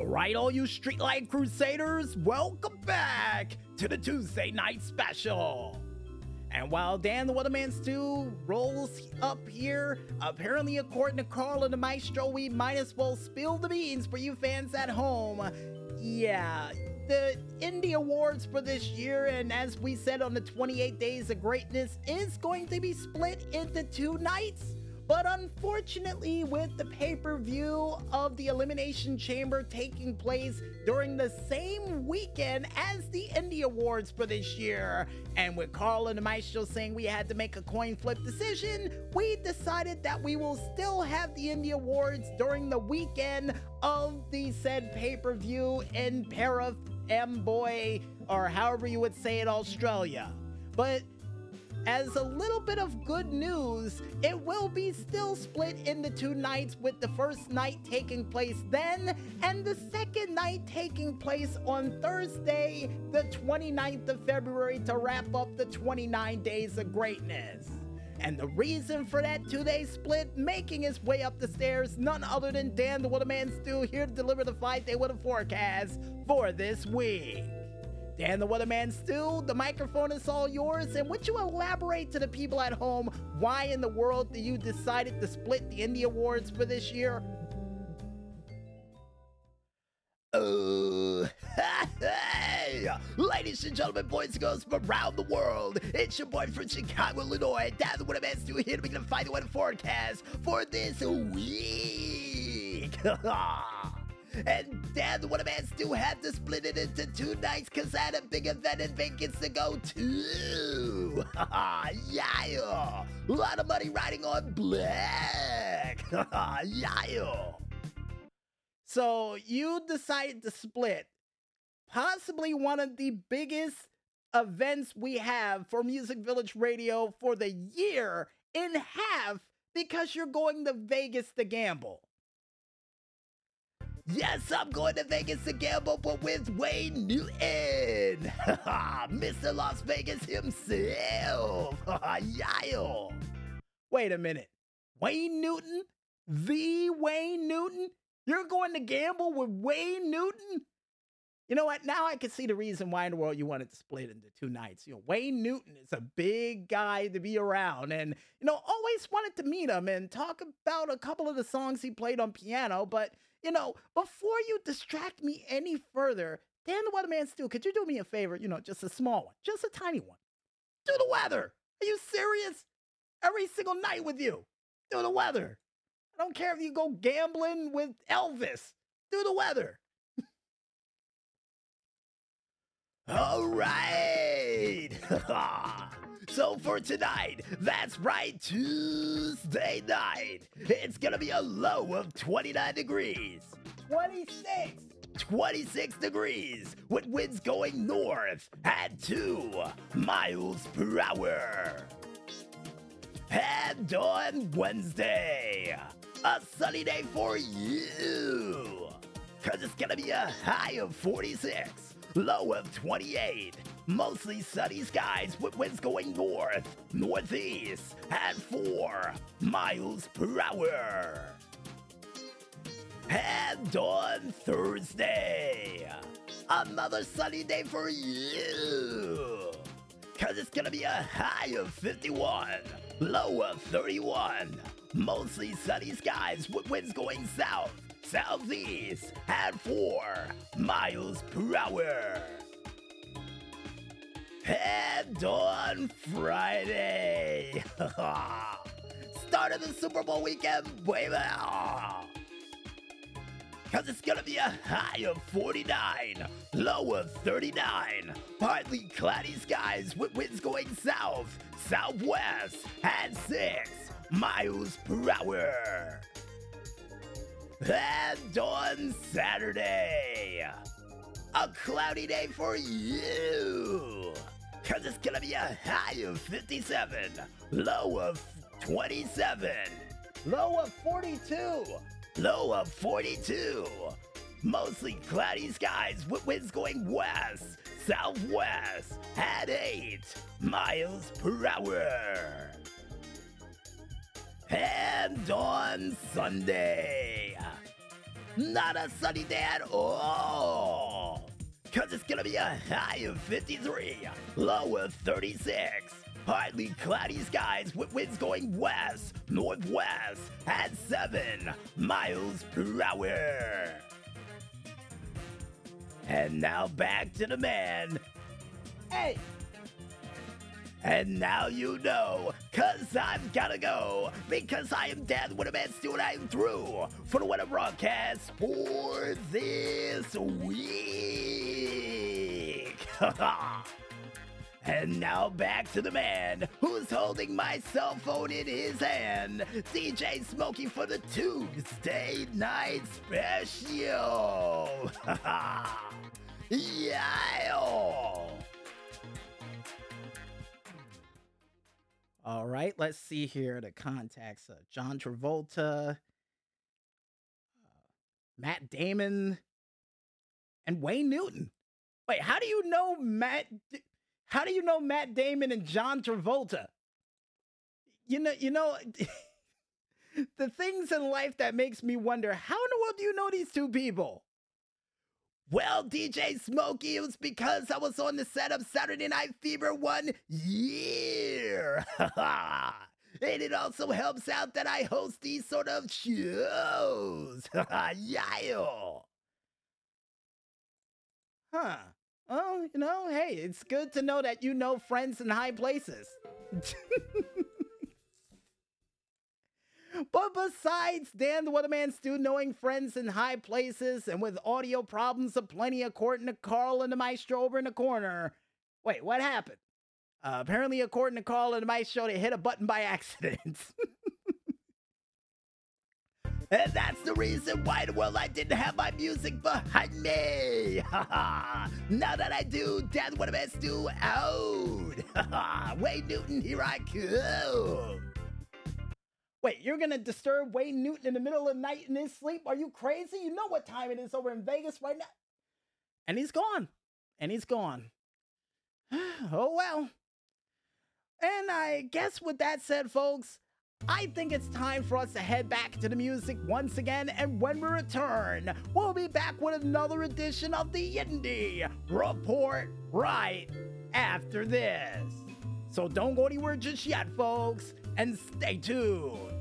Alright, all you Streetlight Crusaders, welcome back to the Tuesday Night Special. And while Dan the Weatherman Stu rolls up here, apparently according to Carl and the Maestro, we might as well spill the beans for you fans at home. Yeah, the Indie Awards for this year, and as we said on the 28 Days of Greatness, is going to be split into two nights. But unfortunately, with the pay per view of the Elimination Chamber taking place during the same weekend as the Indie Awards for this year, and with Carl and Maestro saying we had to make a coin flip decision, we decided that we will still have the Indie Awards during the weekend of the said pay per view in Para M Boy, or however you would say it, Australia. But as a little bit of good news, it will be still split into two nights, with the first night taking place then and the second night taking place on Thursday, the 29th of February, to wrap up the 29 Days of Greatness. And the reason for that two day split making his way up the stairs, none other than Dan the Weatherman Stu here to deliver the five day weather forecast for this week. Dan the Weatherman Stu, the microphone is all yours, and would you elaborate to the people at home why in the world you decided to split the Indie Awards for this year? Uh, hey! Ladies and gentlemen, boys and girls from around the world, it's your boy from Chicago, Illinois, Dan the Weatherman Stu here to begin the final weather forecast for this week. And Dan, the Weatherman Stu had to split it into two nights because I had a big event in Vegas to go to. yeah! A lot of money riding on black. yeah! So you decided to split possibly one of the biggest events we have for Music Village Radio for the year in half because you're going to Vegas to gamble. Yes, I'm going to Vegas to gamble, but with Wayne Newton, Mr. Las Vegas himself. yeah. Wait a minute. Wayne Newton? The Wayne Newton? You're going to gamble with Wayne Newton? You know what? Now I can see the reason why in the world you wanted to split into two nights. You know, Wayne Newton is a big guy to be around, and you know, always wanted to meet him and talk about a couple of the songs he played on piano. But you know, before you distract me any further, Dan the Weatherman Stu, could you do me a favor? You know, just a small one, just a tiny one. Do the weather. Are you serious? Every single night with you. Do the weather. I don't care if you go gambling with Elvis. Do the weather. All right. Ah. So for tonight, that's right, Tuesday night, it's gonna be a low of 29 degrees. 26. 26 degrees with winds going north at 2 miles per hour. And on Wednesday, a sunny day for you. Cause it's gonna be a high of 46, low of 28. Mostly sunny skies with winds going north, northeast at 4 miles per hour. And on Thursday, another sunny day for you. Cause it's gonna be a high of 51, low of 31. Mostly sunny skies with winds going south, southeast at 4 miles per hour. And on Friday, start of the Super Bowl weekend, baby. Cause it's gonna be a high of 49, low of 39, partly cloudy skies with winds going south, southwest at 6 miles per hour. And on Saturday, a cloudy day for you. Cause it's gonna be a high of 57, low of 27, Low of 42. low of 42. Mostly cloudy skies with winds going west, southwest at 8 miles per hour. And on Sunday, Not a sunny day at all. Gonna be a high of 53, low of 36. Partly cloudy skies with winds going west, northwest at 7 miles per hour. And now back to the man. Hey, And now you know, cause I've gotta go, because I am Dan the Weatherman Stu and I am through for the weather broadcast for this week. and now back to the man who's holding my cell phone in his hand, DJ Smokey for the Tuesday night special. yeah. All right, let's see here the contacts. Uh, John Travolta, uh, Matt Damon, and Wayne Newton. Wait, how do you know Matt? How do you know Matt Damon and John Travolta? You know, you know, the things in life that makes me wonder: how in the world do you know these two people? Well, DJ Smokey, it was because I was on the set of Saturday Night Fever one year. and it also helps out that I host these sort of shows. yeah. Huh. Well, you know, hey, it's good to know that you know friends in high places. but besides Dan the Weatherman Stu knowing friends in high places and with audio problems aplenty according to Carl and the Maestro over in the corner. Wait, what happened? Uh, apparently, according to Carl and the Maestro, they hit a button by accident. And that's the reason why the world I didn't have my music behind me. now that I do, that's what I'm do out. Wayne Newton, here I come. Wait, you're gonna disturb Wayne Newton in the middle of the night in his sleep? Are you crazy? You know what time it is over in Vegas right now. And he's gone. And he's gone. oh well. And I guess with that said, folks, I think it's time for us to head back to the music once again. And when we return, we'll be back with another edition of the Indie Report right after this. So don't go anywhere just yet, folks, and stay tuned.